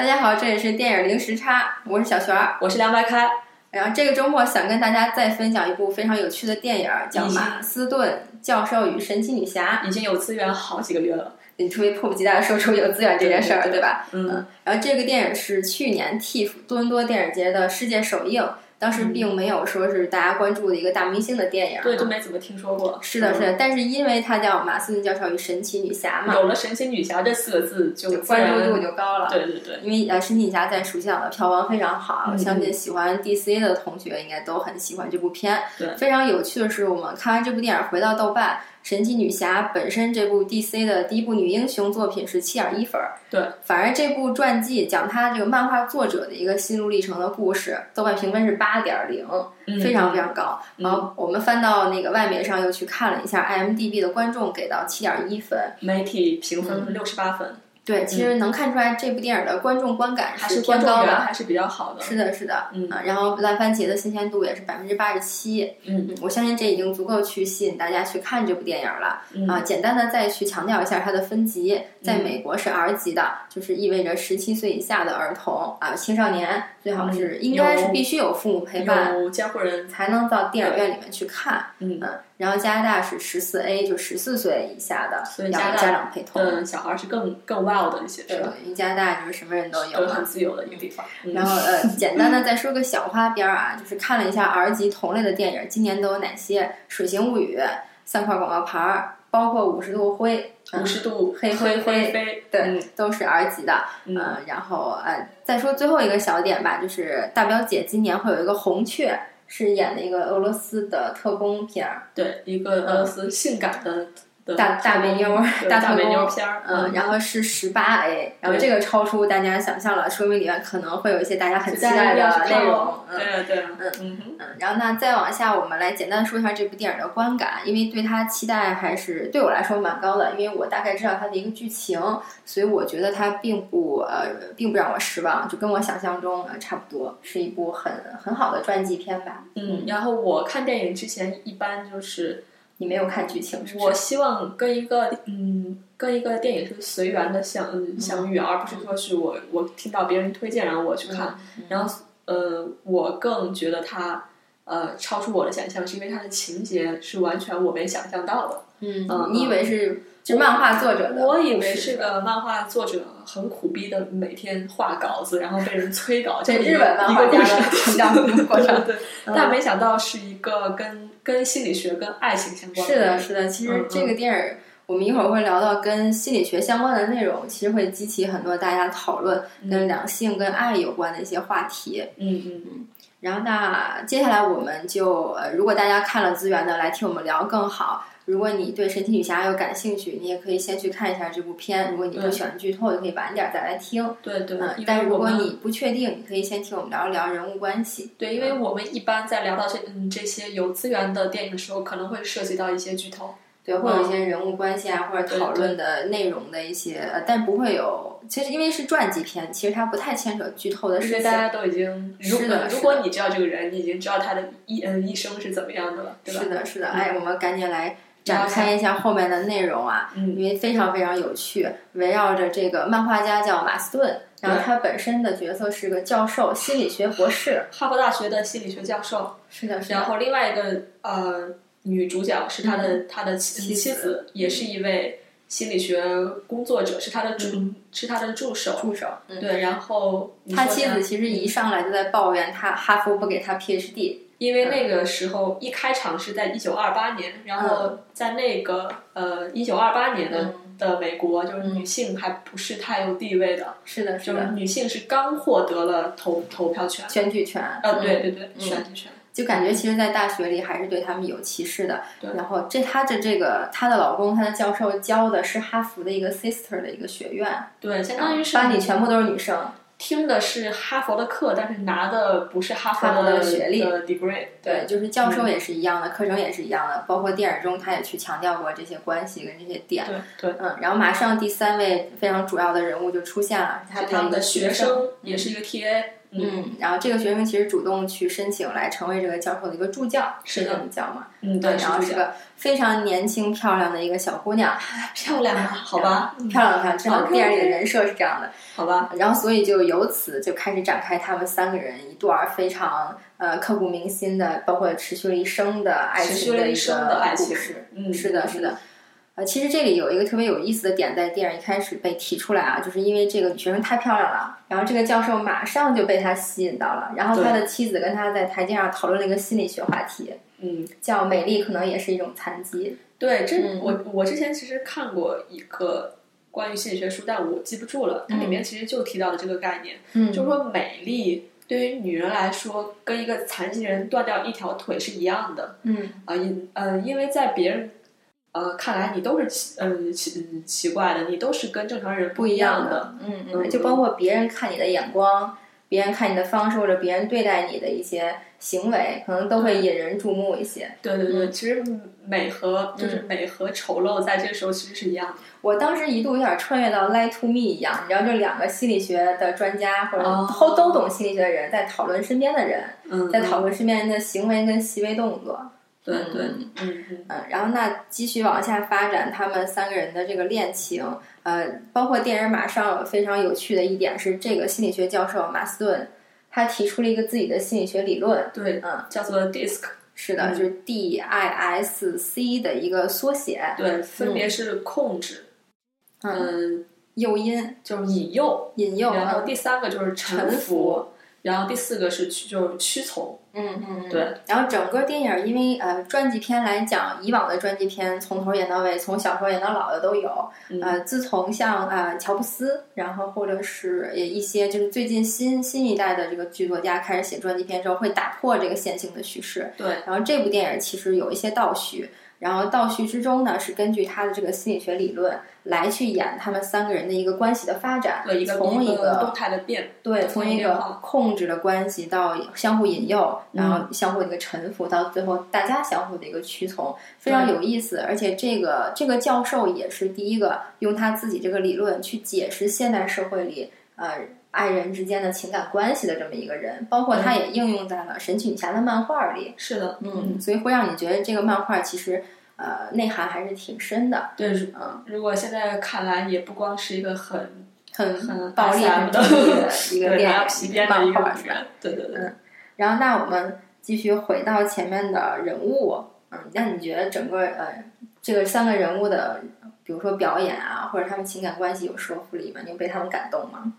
大家好，这里是电影零时差，我是小璇儿。我是凉白开，然后这个周末想跟大家再分享一部非常有趣的电影，叫《马斯顿教授与神奇女侠》。已经有资源好几个月了。你特别迫不及待的说出有资源这件事儿，对吧？嗯，然后这个电影是去年 TIFF 多伦多电影节的世界首映，当时并没有说是大家关注的一个大明星的电影。对，都没怎么听说过。是的，是的，但是因为它叫《马斯林教授与神奇女侠》嘛，有了“神奇女侠”这四个字，就自关注度就高了。对对对，因为呃，神奇女侠在暑期档的票房非常好，嗯我相信喜欢 DC 的同学应该都很喜欢这部片。对非常有趣的是，我们看完这部电影回到豆瓣，神奇女侠本身这部 DC 的第一部女英雄作品是七点一分儿，对，反而这部传记讲她这个漫画作者的一个心路历程的故事，豆瓣评分是八点零，嗯非常非常高。嗯然后我们翻到那个外媒上又去看了一下 IMDB 的观众给到七点一分，媒体评嗯分六十八分，对，其实能看出来这部电影的观众观感还是偏高的。还是比较好的。是的，是的，嗯啊，然后烂番茄的新鲜度也是百分之八十七，嗯嗯，我相信这已经足够去吸引大家去看这部电影了。嗯啊，简单的再去强调一下它的分级，在美国是 R 级的，就是意味着十七岁以下的儿童啊，青少年最好是嗯应该是必须有父母陪伴有监护人，才能到电影院里面去看。嗯，嗯，然后加拿大是十四 A，就十四岁以下的，所以家长陪同。嗯，小孩是更更 wild 的一些，对是吧？，因为加拿大就是什么人都有都很。自由的一个地方。嗯然后呃，简单的再说个小花边儿啊，就是看了一下 R 级同类的电影，今年都有哪些？《水形物语》三块广告牌儿，包括五十度灰，五十度黑灰灰灰飞，对嗯都是 R 级的。嗯呃，然后呃，再说最后一个小点吧，就是大表姐今年会有一个红雀，是演的一个俄罗斯的特工片儿，对，一个俄罗斯性感的的大大美妞大美大特工妞片儿，嗯，然后是十八 A，然后这个超出大家想象了，说明里面可能会有一些大家很期待的内容。嗯对啊对啊，嗯嗯，嗯，然后那再往下，我们来简单说一下这部电影的观感，因为对它期待还是对我来说蛮高的，因为我大概知道它的一个剧情，所以我觉得它并不呃并不让我失望，就跟我想象中呃差不多，是一部很很好的传记片吧。嗯，然后我看电影之前一般就是，你没有看剧情是不我？希望跟一个嗯跟一个电影是随缘的相嗯相遇，而不是说是我我听到别人推荐然后我去看，嗯然后呃我更觉得它呃超出我的想象，是因为它的情节是完全我没想象到的。嗯嗯你以为是就漫画作者的？我以为是个漫画作者很苦逼的，每天画稿子，然后被人催稿，这这日本漫画家的成长 过程。对，但没想到是一个跟跟心理学、跟爱情相关是的，是的。其实嗯这个电影，我们一会儿会聊到跟心理学相关的内容，其实会激起很多大家讨论跟两性、跟爱有关的一些话题。嗯嗯然后那接下来我们就，呃，如果大家看了资源的来听我们聊更好。如果你对神奇女侠有感兴趣，你也可以先去看一下这部片。如果你不喜欢剧透，就可以晚点再来听。对对，嗯，因但如果你不确定，你可以先听我们聊一聊人物关系。对，因为我们一般在聊到这嗯这些有资源的电影的时候，可能会涉及到一些剧透。对，会有一些人物关系啊，或者讨论的内容的一些，呃，但不会有。其实因为是传记片，其实它不太牵扯剧透的事情因为大。家都已经，如是的如果你知道这个人，你已经知道他的一嗯一生是怎么样的了，对吧？是的，是的。嗯哎，我们赶紧来展开一下后面的内容啊，嗯。因为非常非常有趣，围绕着这个漫画家叫马斯顿，然后他本身的角色是个教授，心理学博士。哈佛大学的心理学教授，是的，是然。后另外一个呃女主角是他的、他的妻嗯妻子，也是一位心理学工作者，是他的助、是他的助手。助手，嗯，对，然后他妻子其实一上来就在抱怨他哈佛不给他 PhD，因为那个时候一开场是在一九二八年，然嗯后在那个呃一九二八年的、的美国，就是女性还不是太有地位的，是的，是就是的，女性是刚获得了投投票权。选举权，呃，嗯对对对，嗯选举权。就感觉其实，在大学里还是对他们有歧视的。对然后这她的这个她的老公，她的教授教的是哈佛的一个 sister 的一个学院，对，相当于是班里全部都是女生。听的是哈佛的课，但是拿的不是哈哈佛的的学历的 degree。对，就是教授也是一样的，课程也是一样的，包括电影中他也去强调过这些关系跟这些点。对对，嗯，然后马上第三位非常主要的人物就出现了，他他们的学生。生，也是一个 TA。嗯，然后这个学生其实主动去申请来成为这个教授的一个助教，是的这么叫嘛？嗯，对，然后是个非常年轻漂亮的一个小姑娘，漂亮啊，好吧，漂亮漂亮，正好 OK，OK 电影里的人设是这样的。好吧，然后所以就由此就开始展开他们三个人一段非常呃刻骨铭心的，包括持续了一生的爱情的一个故事。嗯，是的，是的。呃，其实这里有一个特别有意思的点，在电影一开始被提出来啊，就是因为这个女学生太漂亮了，然后这个教授马上就被她吸引到了，然后他的妻子跟他在台阶上讨论了一个心理学话题，嗯，叫“美丽可能也是一种残疾对，这、嗯我我之前其实看过一个关于心理学书，但我记不住了。它里面其实就提到了这个概念，”。嗯就是说美丽对于女人来说，跟一个残疾人断掉一条腿是一样的嗯啊。因呃，因为在别人呃看来，你都是奇嗯奇嗯奇怪的，你都是跟正常人不一样样的。，嗯嗯就包括别人看你的眼光，别人看你的方式，或者别人对待你的一些行为，可能都会引人注目一些。对对对，嗯其实美和就是美和丑陋在这个时候其实是一样的。我当时一度有点穿越到《Lie to Me》一样，你知道，这两个心理学的专家或者哦都都懂心理学的人，在讨论身边的人，嗯，在讨论身边人的行为跟行为动作。对对，嗯嗯。然后那继续往下发展，他们三个人的这个恋情，呃，包括电影马上有非常有趣的一点是，这个心理学教授马斯顿，他提出了一个自己的心理学理论，对，嗯，叫做 disc。是的，嗯。就是 D I S C 的一个缩写，对，分别是控制，嗯，嗯，诱因、就是引诱，引诱，然后嗯。第三个就是臣服，然后第四个是屈，就是屈从。嗯嗯，对。然后整个电影因为呃传记片来讲，以往的传记片从头演到尾，从小时候演到老的都有。嗯呃，自从像呃乔布斯，然后或者是一些就是最近新新一代的这个剧作家开始写传记片之后，会打破这个线性的叙事。对，然后这部电影其实有一些倒叙，然后倒叙之中呢是根据他的这个心理学理论来去演他们三个人的一个关系的发展，对一个从一个动态的变，对，从从一个控制的关系到相互引诱，然嗯后相互的一个臣服，到最后大家相互的一个屈从，非常有意思。而且这个这个教授也是第一个用他自己这个理论去解释现代社会里呃爱人之间的情感关系的这么一个人，包括他也应用在了神奇女侠的漫画里。是的，嗯，所以会让你觉得这个漫画其实呃内涵还是挺深的。对，嗯，如果现在看来，也不光是一个很很很暴力、很的一个 一个漫画是吧？对对对。嗯然后，那我们继续回到前面的人物，嗯，那你觉得整个呃这个三个人物的，比如说表演啊，或者他们情感关系有说服力吗？你有被他们感动吗？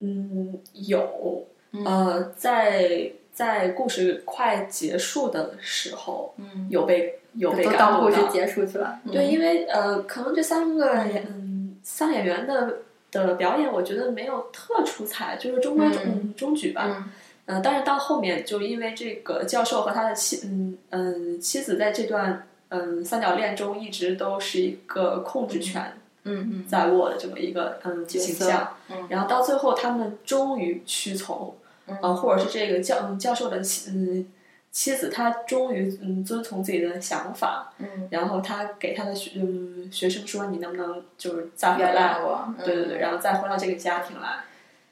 嗯，有，嗯呃，在在故事快结束的时候，嗯，有被有被都感动到故事结束去了，对，嗯因为呃，可能这三个演嗯三演员的的表演，我觉得没有特出彩，就是中规中嗯。中举吧。嗯。呃，但是到后面就因为这个教授和他的妻嗯嗯妻子在这段嗯三角恋中一直都是一个控制权嗯嗯在握的这么一个嗯形象，嗯。然后到最后他们终于屈从，嗯。呃，或者是这个教嗯教授的妻嗯妻子，她终于嗯遵从自己的想法，嗯，然后她给她的学嗯学生说，你能不能就是再回来？对对对，然后再回到这个家庭来。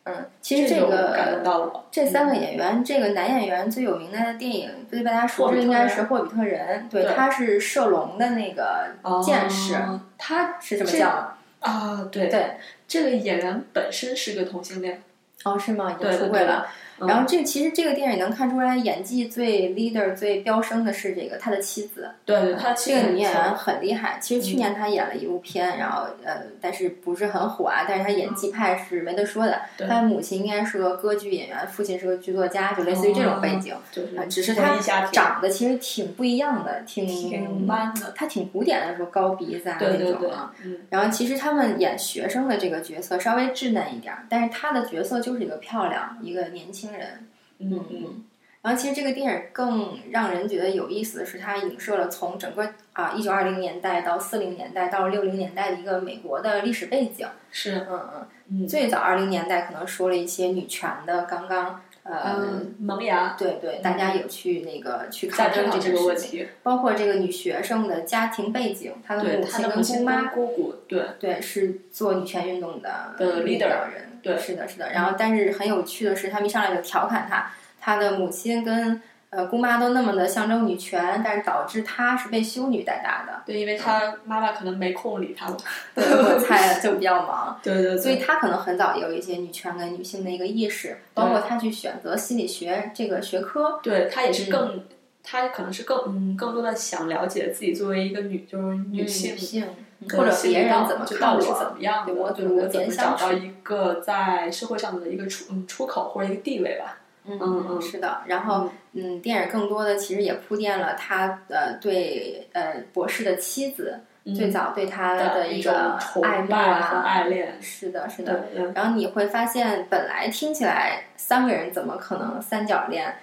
嗯，其实这种感动个到我。这三个演员，这个男演员最有名的电影，最被大家熟知应该是《霍比特人》，对，对他是射龙的那个剑士，哦他是这么叫吗？啊，对对，这个演员本身是个同性恋，哦，是吗？已经对对对出柜了。嗯然后这其实这个电影能看出来，演技最 leader、最飙升的是这个他的妻子。对对，他这个女演员员很厉害。其实去年她演了一部片，然后呃，但是不是很火啊。但是她演技派是没得说的。对她的母亲应该是个歌剧演员，父亲是个剧作家，就类似于这种背景。就是啊，只是文她艺家庭长得其实挺不一样的，挺挺 man 的，她挺古典的，说高鼻子啊对对对那种啊。，嗯，然后其实他们演学生的这个角色稍微稚嫩一点儿，但是她的角色就是一个漂亮一个年轻人。嗯嗯，然后其实这个电影更让人觉得有意思的是，它影射了从整个啊一九二零年代到四零年代到六零年代的一个美国的历史背景。是，嗯嗯，嗯，最早二零年代可能说了一些女权的刚刚呃，嗯，萌芽。对对，大家有去那个去在考证这个问题，包括这个女学生的家庭背景，她的母亲跟姑妈，姑姑，对。对，是做女权运动的的领 leader，导人，对是的，是的。然后，但是很有趣的是，他们一上来就调侃他，他的母亲跟呃姑妈都那么的象征女权，但是导致他是被修女带大的。对，因为他妈妈可能没空理他吧，对，我猜就比较忙，对对所以他可能很早也有一些女权跟女性的一个意识，包括他去选择心理学这个学科。对他也是嗯更，他可能是更嗯更多的想了解自己作为一个女就是女性女性的或者别人怎么就到底是看我，怎么样的，对我对怎么找到一个在社会上的一个出嗯出口或者一个地位吧。嗯嗯嗯是的。然后嗯，电影更多的其实也铺垫了他呃对呃博士的妻子最早对他嗯的一种个崇爱慕拜和啊，爱恋，是的，是的。然后你会发现，本来听起来三个人怎么可能三角恋？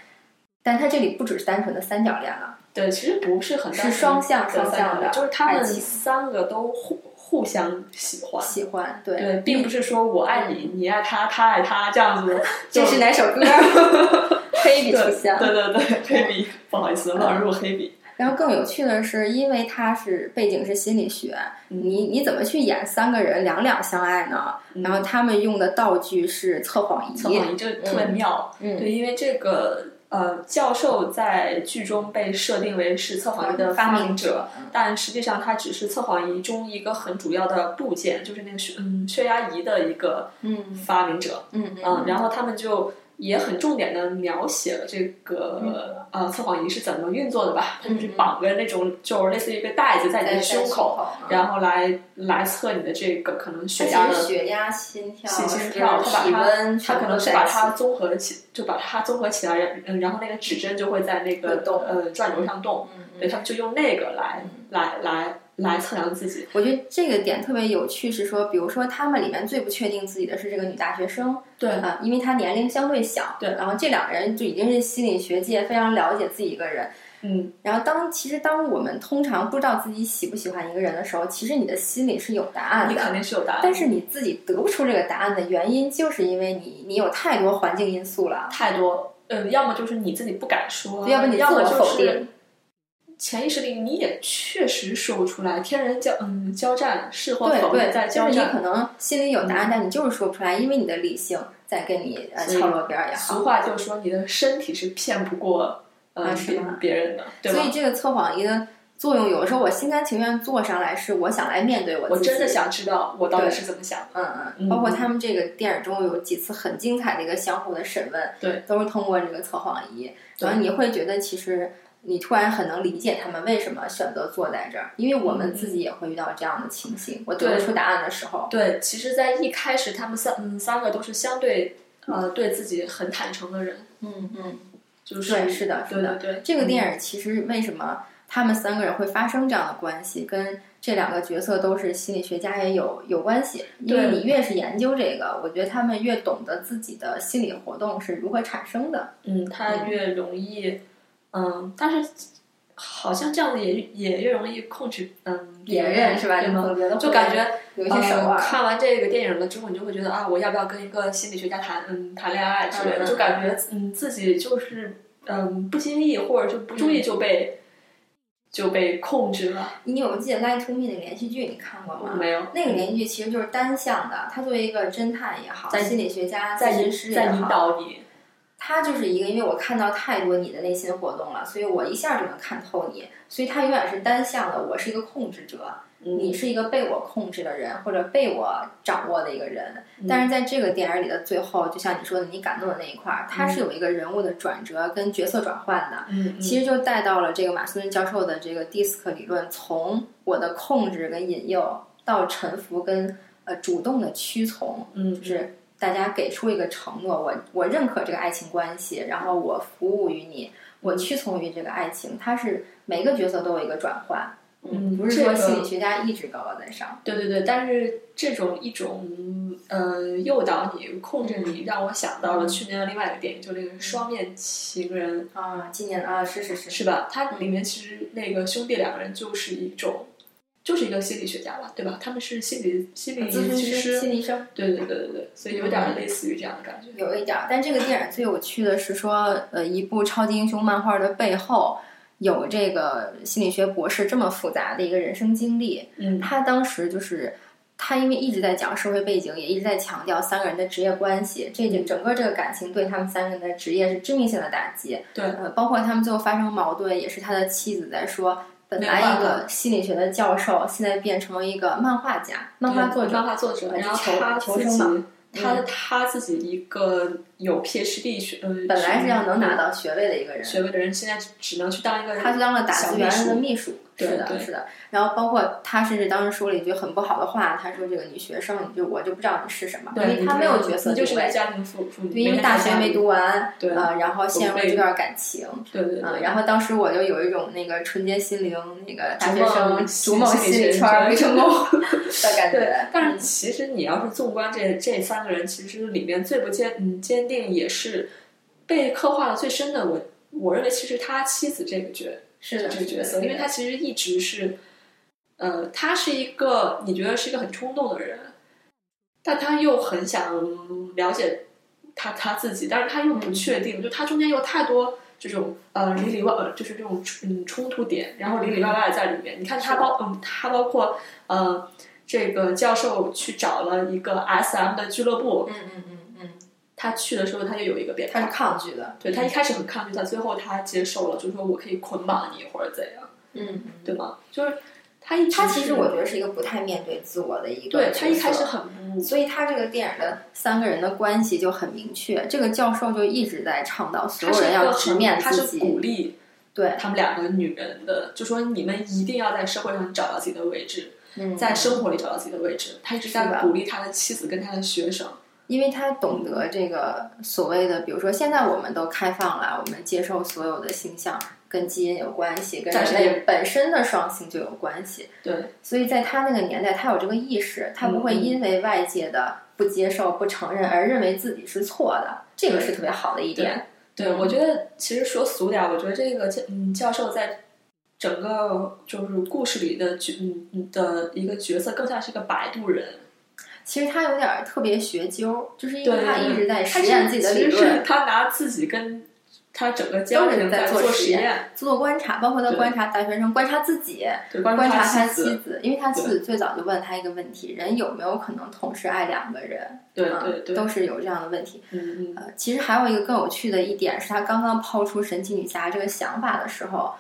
但他这里不只是单纯的三角恋了，对，其实不是很是双向双向的就是他们三个都互互相喜欢。喜欢对对，并不是说我爱你，你爱他，他爱他这样子。这是哪首歌？黑笔出现。对对对，黑笔，不好意思，乱入黑笔。然后更有趣的是，因为他是背景是心理学，嗯你你怎么去演三个人两两相爱呢？然后他们用的道具是测谎仪，测谎仪就特别妙，嗯对，因为这个呃教授在剧中被设定为是测谎仪的发明明者，但实际上他只是测谎仪中一个很主要的部件，就是那个血嗯血压仪的一个嗯。发明者，嗯嗯，然后他们就也很重点的描写了这个、嗯呃测谎仪是怎么运作的吧，它就是绑个那种就是类似于一个带子在你的胸口，口，然后来来测你的这个可能血压血压、心跳、心心跳，它把体它温，它可能是把它综合起，就把它综合起来，嗯，然后那个指针就会在那个动呃转轴上动，嗯对他们就用那个来来来来测量自己。我觉得这个点特别有趣，是说，比如说他们里面最不确定自己的是这个女大学生，对啊、因为她年龄相对小，对然后这两个人就已经是心理学界非常了解自己一个人。嗯，然后当其实当我们通常不知道自己喜不喜欢一个人的时候，其实你的心里是有答案的你肯，定是有答案，但是你自己得不出这个答案的原因，就是因为你你有太多环境因素了，太多，嗯，要么就是你自己不敢说，要不你自我否定。潜意识里你也确实说不出来，天人交嗯交战，是或否对对，在交就是你可。能心里有答案，但你就是说不出来，因为你的理性在跟你呃敲锣边儿也好。俗话就说你的身体是骗不过呃别人的，对吧所以？这个测谎仪的作用，有的时候我心甘情愿坐上来，是我想来面对我自己。我真的想知道我到底是怎么想的。嗯嗯，嗯包括他们这个电影中有几次很精彩的一个相互的审问，对，都是通过这个测谎仪，然后你会觉得其实你突然很能理解他们为什么选择坐在这儿，因为我们自己也会遇到这样的情形，我得不出答案的时候，对，其实，在一开始，他们三嗯三个都是相对呃对自己很坦诚的人，嗯嗯，就是对，是的，是的，对对对，这个电影其实为什么他们三个人会发生这样的关系，跟这两个角色都是心理学家也有有关系。因为你越是研究这个，我觉得他们越懂得自己的心理活动是如何产生的。嗯，他越容易嗯，但是好像这样子也也越容易控制嗯别人是吧？就感觉有一些手呃腕。看完这个电影了之后，你就会觉得啊，我要不要跟一个心理学家谈嗯谈恋爱之类的？就感觉嗯自己就是嗯不经意或者就不注意就被、就被控制了。你有记得《Lie to Me》那个连续剧？你看过吗？没有那个连续剧其实就是单向的，他作为一个侦探也好，在心理学家、在咨询师在引也好，导你，他就是一个，因为我看到太多你的内心活动了，所以我一下就能看透你，所以他永远是单向的。我是一个控制者，你是一个被我控制的人，或者被我掌握的一个人。但是在这个电影里的最后，就像你说的，你感动的那一块儿，它是有一个人物的转折跟角色转换的。其实就带到了这个马斯顿教授的这个 DISC 理论，从我的控制跟引诱到臣服跟呃主动的屈从，嗯就是大家给出一个承诺，我我认可这个爱情关系，然后我服务于你，我屈从于这个爱情，它是每个角色都有一个转换，嗯不是说心理学家一直高高在上，对对对，但是这种一种呃诱导你、控制你，让我想到了去年的另外一个电影，就那个《双面情人》，啊，今年啊是是是，是吧？它里面其实那个兄弟两个人就是一种就是一个心理学家吧，对吧？他们是心理心理咨询师、心理医生。对对对对对，所以有点类似于这样的感觉。有一点儿，但这个电影最有趣的是说，呃，一部超级英雄漫画的背后有这个心理学博士这么复杂的一个人生经历。嗯他当时就是他因为一直在讲社会背景，也一直在强调三个人的职业关系，这就整个这个感情对他们三个人的职业是致命性的打击。对呃，包括他们最后发生矛盾，也是他的妻子在说。本来一个心理学的教授，现在变成了一个漫画家、漫画作者、漫画作者，然后求他自己求生嘛。他嗯。他自己一个有 PhD 学呃，本来是要能拿到到学位的一个人，学位的人，现在只能去当一个他去当了打字员的秘书，对是的，是的。然后包括他甚至当时说了一句很不好的话，他说：“这个女学生，你就我就不知道你是什么，因，为他没有角色就是个定位，家庭妇妇女，对，因为大学没读完，对呃，然后陷入了这段感情，对对嗯，然后当时我就有一种那个纯洁心灵，那个大学生梦逐梦心理圈儿没成功的感对觉，，但是其实你要是纵观这这三个人，其实里面最不坚嗯坚定，也是被刻画的最深的。我我认为其实他妻子这个角是的，这个角色，因为他其实一直是，呃，他是一个你觉得是一个很冲动的人，但他又很想了解他他自己，但是他又不确定，就他中间有太多这种呃里里外呃就是这种嗯冲突点，然后里里外外在里面。你看他包嗯他包括呃这个教授去找了一个 SM 的俱乐部，嗯嗯嗯嗯，他去的时候他就有一个变化他是，抗拒的，对他一开始很抗拒，但最后他接受了，就是说我可以捆绑你或者怎样。嗯嗯。对吗？就是他一他其实我觉得是一个不太面对自我的一个对他一开始很不所以他这个电影的三个人的关系就很明确。这个教授就一直在倡导所有人要直很他面自是鼓己，励对，他们两个女人的，就说你们一定要在社会上找到自己的位置，嗯，在生活里找到自己的位置。他一直在鼓励他的妻子跟他的学生。因为他懂得这个所谓的，比如说现在我们都开放了，我们接受所有的性向跟基因有关系，跟人类本身的双性就有关系。对所以在他那个年代，他有这个意识，他不会因为外界的不接受、不承认而认为自己是错的，这个是特别好的一点。对，嗯我觉得其实说俗点儿，我觉得这个教嗯教授在整个就是故事里的角嗯嗯的一个角色，更像是一个摆渡人。其实他有点儿特别学究，就是因为他一直在实验自己的理论，他拿自己跟他整个家都是在做做实验验，做观察，包括他观察大学生，观察自己，观观察他他妻子，因为他妻子最早就问他一个问题：人有没有可能同时爱两个人？啊对对对，都是有这样的问题。嗯嗯，呃，其实还有一个更有趣的一点是，他刚刚抛出神奇女侠这个想法的时候，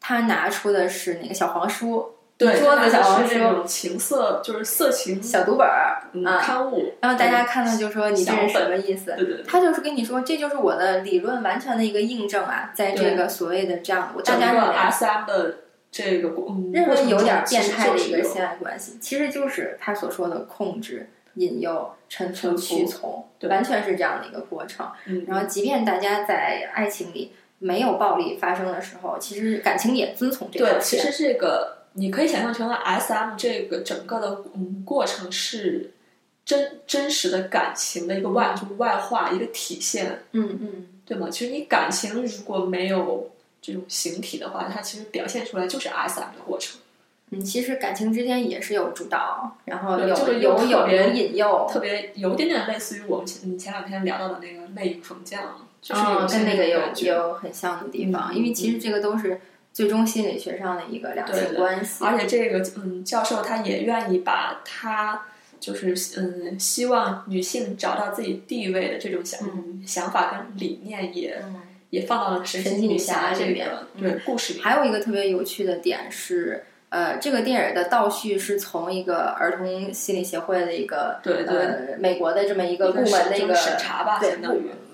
他拿出的是那个小黄书、对，桌子小黄是那种情色，就是色情小读本儿刊物，然后大家看到就说你这是什么意思？对对对，他就是跟你说，这就是我的理论完全的一个印证啊，在这个所谓的这样，我大家认为 SM 的这个认为有点变态的一个性爱关系，其实就是他所说的控制、引诱、臣服、臣服屈从，对完全是这样的一个过程。嗯，然后，即便大家在爱情里没有暴力发生的时候，其实感情也遵从这个对，其。实这个你可以想象成了 SM 这个整个的嗯过程是真真实的感情的一个外就是外化一个体现，嗯嗯，对吗？其实你感情如果没有这种形体的话，它其实表现出来就是 SM 的过程，嗯，其实感情之间也是有主导，然后有这个有有特别有引诱，特别有点点类似于我们前嗯前两天聊到的那个魅影逢将，就是跟那个有有很像的地方，嗯因为其实这个都是最终心理学上的一个两性关系。而且这个嗯，教授他也愿意把他就是嗯，希望女性找到自己地位的这种想、嗯想法跟理念也，嗯也放到了神奇女侠这个嗯对故事里。还有一个特别有趣的点是，呃，这个电影的倒叙是从一个儿童心理协会的一个对对呃美国的这么一个部门的一个审查吧对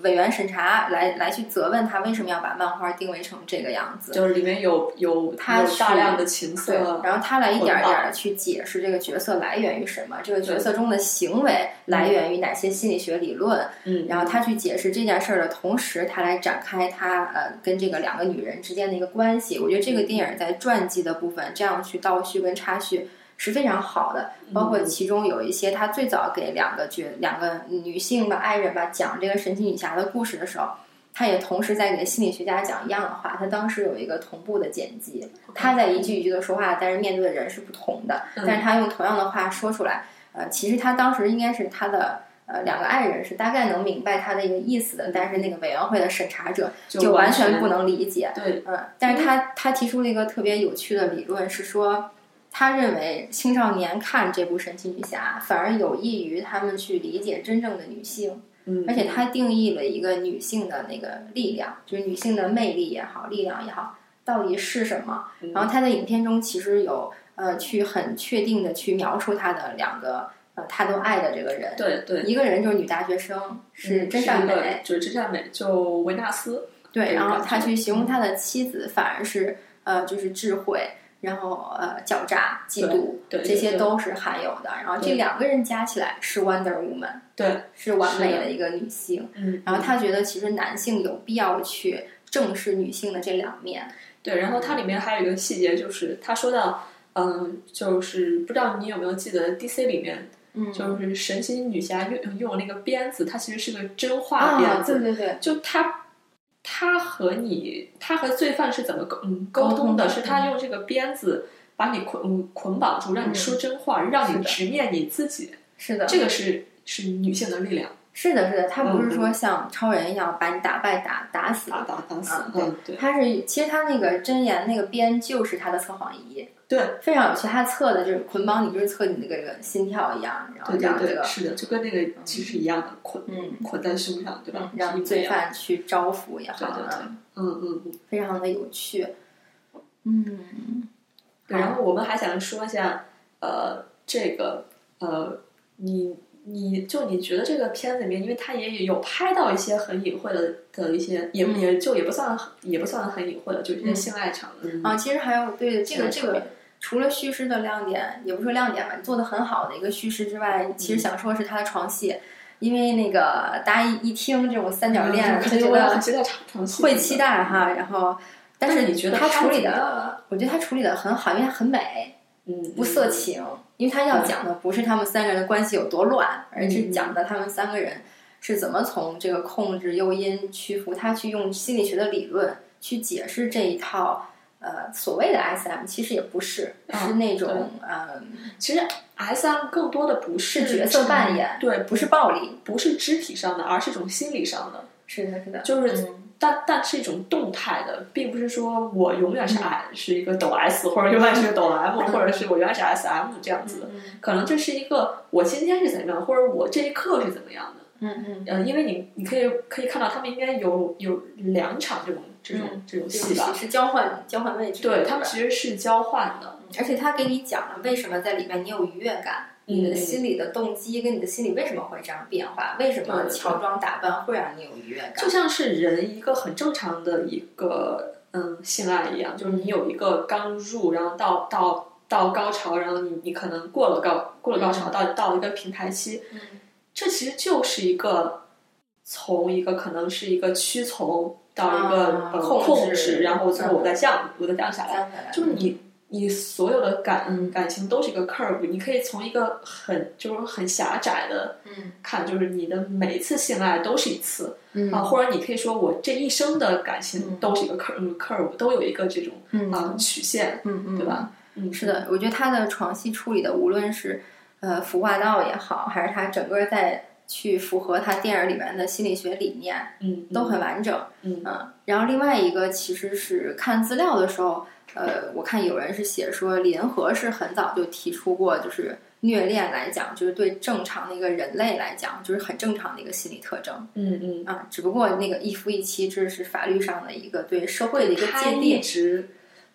委员审查来来去责问他为什么要把漫画定位成这个样子。就是里面有有有他去大量的情色，，然后他来一点点的去解释这个角色来源于什么，这个角色中的行为来源于哪些心理学理论，嗯，然后他去解释这件事儿的同时，他来展开他呃跟这个两个女人之间的一个关系。我觉得这个电影在传记的部分这样去倒叙跟插叙是非常好的，包括其中有一些他最早给两个角两个女性吧爱人吧讲这个神奇女侠的故事的时候，他也同时在给心理学家讲一样的话。他当时有一个同步的剪辑，他在一句一句的说话，但是面对的人是不同的，但是他用同样的话说出来。呃，其实他当时应该是他的呃两个爱人是大概能明白他的一个意思的，但是那个委员会的审查者就完全不能理解。对，嗯，但是他他提出了一个特别有趣的理论，是说他认为青少年看这部神奇女侠反而有益于他们去理解真正的女性。嗯，而且他定义了一个女性的那个力量，就是女性的魅力也好，力量也好，到底是什么？然后他在影片中其实有呃去很确定的去描述他的两个呃他都爱的这个人，对对，一个人就是女大学生，是真善美，就是真善美，就维纳斯。对，然后他去形容他的妻子，反而是呃就是智慧。然后呃，狡诈、嫉妒，对，这些都是含有的。然后这两个人加起来是 Wonder Woman，对，是完美的一个女性。嗯，然后他觉得其实男性有必要去正视女性的这两面。对，然后它里面还有一个细节，就是他说到，嗯，就是不知道你有没有记得 DC 里面，嗯，就是神奇女侠用用那个鞭子，它其实是个真话鞭子，对对对，就他。他和你，他和罪犯是怎么沟嗯沟通的？是他用这个鞭子把你捆捆绑住，让你说真话，让你直面你自己。是的，这个是是女性的力量。是的，是的，他不是说像超人一样把你打败、打打死、打打打死。嗯，对，他是其实他那个真言那个鞭就是他的测谎仪。对，非常有趣。他测的就是捆绑你，就是测你那个心跳一样，然后这样这个是的，就跟那个其实一样的捆，嗯，捆在胸上，对吧？让罪犯去招抚也好，对对对，嗯嗯嗯，非常的有趣。嗯，然后我们还想说一下，呃，这个呃，你你就你觉得这个片子里面，因为它也有拍到一些很隐晦的的一些，也也就也不算也不算很隐晦的，就一些性爱场啊。其实还有对这个这个。除了叙事的亮点，也不说亮点吧，做的很好的一个叙事之外，其实想说的是他的床戏，因为那个大家一一听这种三角恋，就觉得会期待哈。然后，但是你觉得他处理的，我觉得他处理的很好，因为他很美，嗯，不色情，因为他要讲的不是他们三个人的关系有多乱，而是讲的他们三个人是怎么从这个控制诱因屈服，他去用心理学的理论去解释这一套。呃，所谓的 S M 其实也不是，是那种嗯，其实 S M 更多的不是角色扮演，对，不是暴力，不是肢体上的，而是一种心理上的。是的，是的，就是，但但是一种动态的，并不是说我永远是 I 是一个抖 S，或者永远是个抖 M，或者是我永远是 S M 这样子的。可能这是一个我今天是怎么样，或者我这一刻是怎么样的。嗯嗯，呃，因为你你可以可以看到他们应该有有两场这种。这种这种戏吧，是交换交换位置，对他们其实是交换的，而且他给你讲了为什么在里面你有愉悦感，你的心理的动机跟你的心理为什么会这样变化，为什么乔装打扮会让你有愉悦感，就像是人一个很正常的一个嗯性爱一样，就是你有一个刚入，然后到到到高潮，然后你你可能过了高过了高潮，到到一个平台期，这其实就是一个从一个可能是一个屈从。到一个呃控制，然后最后我再降，我再降下来。就是你，你所有的感感情都是一个 curve，你可以从一个很就是很狭窄的看，就是你的每一次性爱都是一次啊，或者你可以说我这一生的感情都是一个 curve curve，都有一个这种啊曲线，对吧？嗯，是的，我觉得他的床戏处理的，无论是呃服化道也好，还是他整个在。去符合他电影里面的心理学理念，嗯，都很完整，嗯，然后另外一个其实是看资料的时候，呃，我看有人是写说林和是很早就提出过，就是虐恋来讲，就是对正常的一个人类来讲，就是很正常的一个心理特征，嗯嗯，啊，只不过那个一夫一妻制是法律上的一个对社会的一个界定，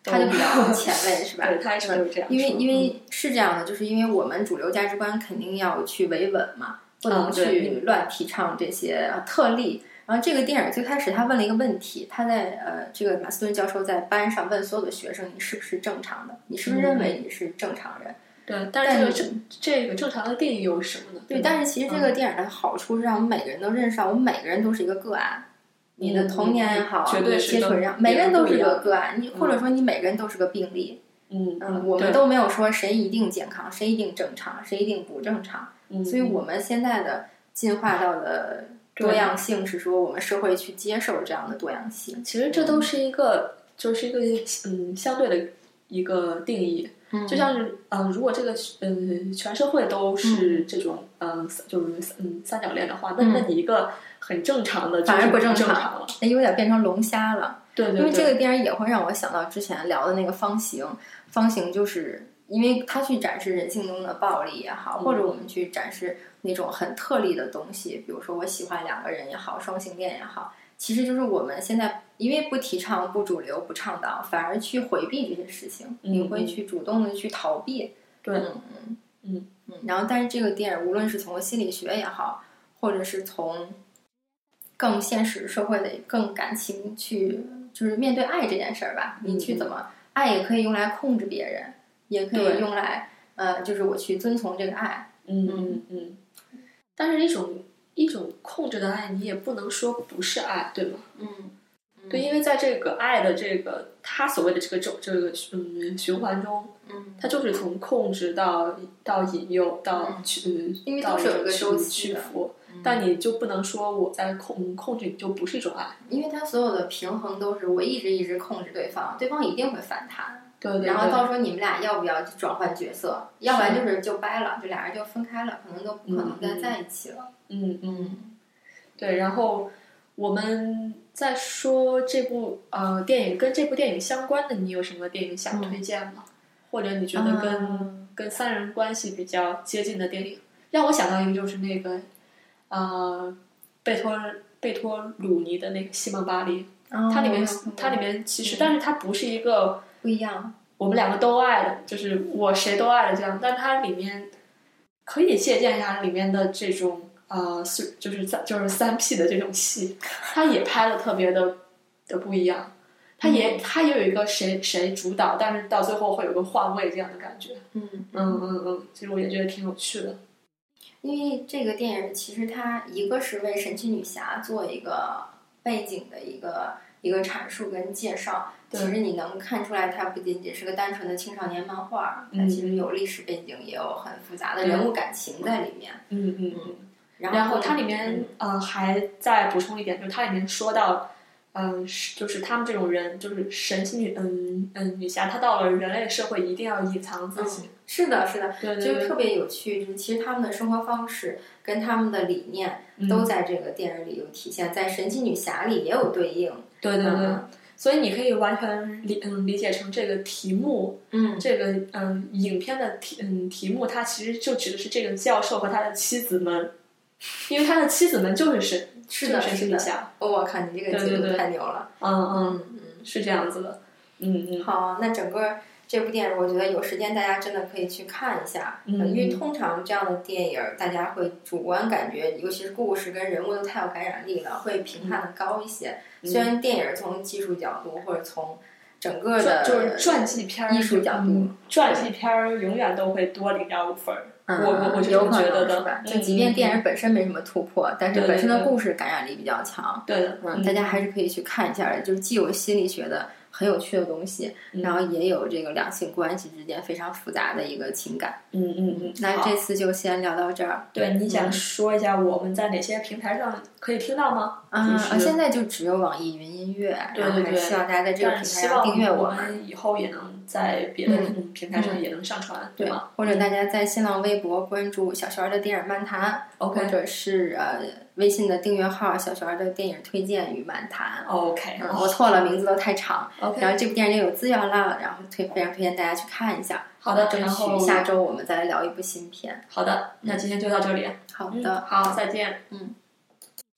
他就比较前卫，是吧？对，他是这样，因为因为是这样的，就是因为我们主流价值观肯定要去维稳嘛。不能去乱提倡这些特例。然后这个电影最开始他问了一个问题，他在呃，这个马斯顿教授在班上问所有的学生：“你是不是正常的？你是不是认为你是正常人？”对，但是正这个正常的定义又是什么呢？对，但是其实这个电影的好处是让我们每个人都认识到，我们每个人都是一个个案。你的童年也好，接触上，每个人都是个个案。你或者说你每个人都是个病例。嗯嗯，我们都没有说谁一定健康，谁一定正常，谁一定不正常。嗯所以我们现在的进化到的对多样性是说我们社会去接受这样的多样性。其实这都是一个，就是一个嗯相对的一个定义。嗯就像是嗯、呃如果这个嗯全社会都是这种嗯、就是嗯三角恋的话，那嗯那你一个很正常的，反而就是不正常正常了。那有点变成龙虾了。对对对，因为这个电影也会让我想到之前聊的那个方形，方形就是因为他去展示人性中的暴力也好，嗯或者我们去展示那种很特例的东西，比如说我喜欢两个人也好，双性恋也好，其实就是我们现在因为不提倡、不主流、不倡导，反而去回避这些事情，嗯你会去主动的去逃避。对嗯嗯嗯嗯。然后，但是这个电影无论是从心理学也好，或者是从更现实社会的、更感情去，就是面对爱这件事儿吧，你去怎么爱也可以用来控制别人，也可以用来呃，就是我去遵从这个爱。嗯嗯。嗯，但是一种一种控制的爱，你也不能说不是爱，对吗？嗯，对，因为在这个爱的这个他所谓的这个周这个嗯循环中，嗯，它就是从控制到到引诱到嗯去，嗯因为到都是有一个去周期的屈服，但你就不能说我在控控制你就不是一种爱，因为他所有的平衡都是我一直一直控制对方，对方一定会反弹。对对对，然后到时候你们俩要不要去转换角色？要不然就是就掰了，就俩人就分开了，可能都不可能再在一起了。嗯嗯，对，然后我们再说这部呃电影跟这部电影相关的，你有什么电影想推荐吗？或者你觉得跟、嗯跟三人关系比较接近的电影？让我想到一个就是那个呃贝托贝托鲁尼的那个《西蒙巴黎》，它里面它里面其实，但是它不是一个不一样。我们两个都爱的，就是我谁都爱的这样，但它里面可以借鉴一下里面的这种呃，是就是三就是三 P 的这种戏，它也拍的特别的的不一样。它也它也有一个谁谁主导，但是到最后会有个换位这样的感觉。嗯嗯嗯嗯，其实我也觉得挺有趣的。因为这个电影其实它一个是为神奇女侠做一个背景的一个一个阐述跟介绍，其实你能看出来，它不仅仅是个单纯的青少年漫画，它嗯其实有历史背景，也有很复杂的人物感情在里面。嗯嗯嗯。然然后后它里面呃还再补充一点，就是它里面说到，嗯、是就是他们这种人，就是神奇女嗯嗯女侠，她到了人类社会一定要隐藏自己。是的，是的，对对对，就是特别有趣。就是其实他们的生活方式跟他们的理念都在这个电影里有体现，在神奇女侠里也有对应。对对对。嗯所以你可以完全理嗯理解成这个题目，嗯这个嗯影片的题嗯题目，它其实就指的是这个教授和他的妻子们，因为他的妻子们就是神，是的，神奇。女侠，哦，我靠，你这个记录对对对太牛了。嗯嗯，嗯嗯。是这样子的，嗯嗯好，那整个这部电影，我觉得有时间大家真的可以去看一下，因为通常这样的电影，大家会主观感觉，尤其是故事跟人物都太有感染力了，会评判的高一些。嗯虽然电影从技术角度或者从整个的就是传记片儿艺术角度嗯传记片儿永远都会多零点五分我我我是觉得的能是吧？嗯就即便电影本身没什么突破，但是本身的故事感染力比较强。对的，嗯，大家还是可以去看一下的，就是既有心理学的很有趣的东西，嗯然后也有这个两性关系之间非常复杂的一个情感。嗯嗯嗯，那这次就先聊到这儿。对你想嗯说一下我们在哪些平台上可以听到吗？啊、就是呃现在就只有网易云音乐，对然后还希望大家在这个平台上订阅我们以后也能在别的平台上也能上传，对吗？或者大家在新浪微博关注小璇儿的电影漫谈，OK 或者是呃微信的订阅号小璇儿的电影推荐与漫谈。OK，嗯，我错了，名字都太长。OK，然后这部电影也有资源了，然后推非常推荐大家去看一下。好的，争然后取下周我们再来聊一部新片。好的，那今天就到这里。好嗯的，好，再见。嗯。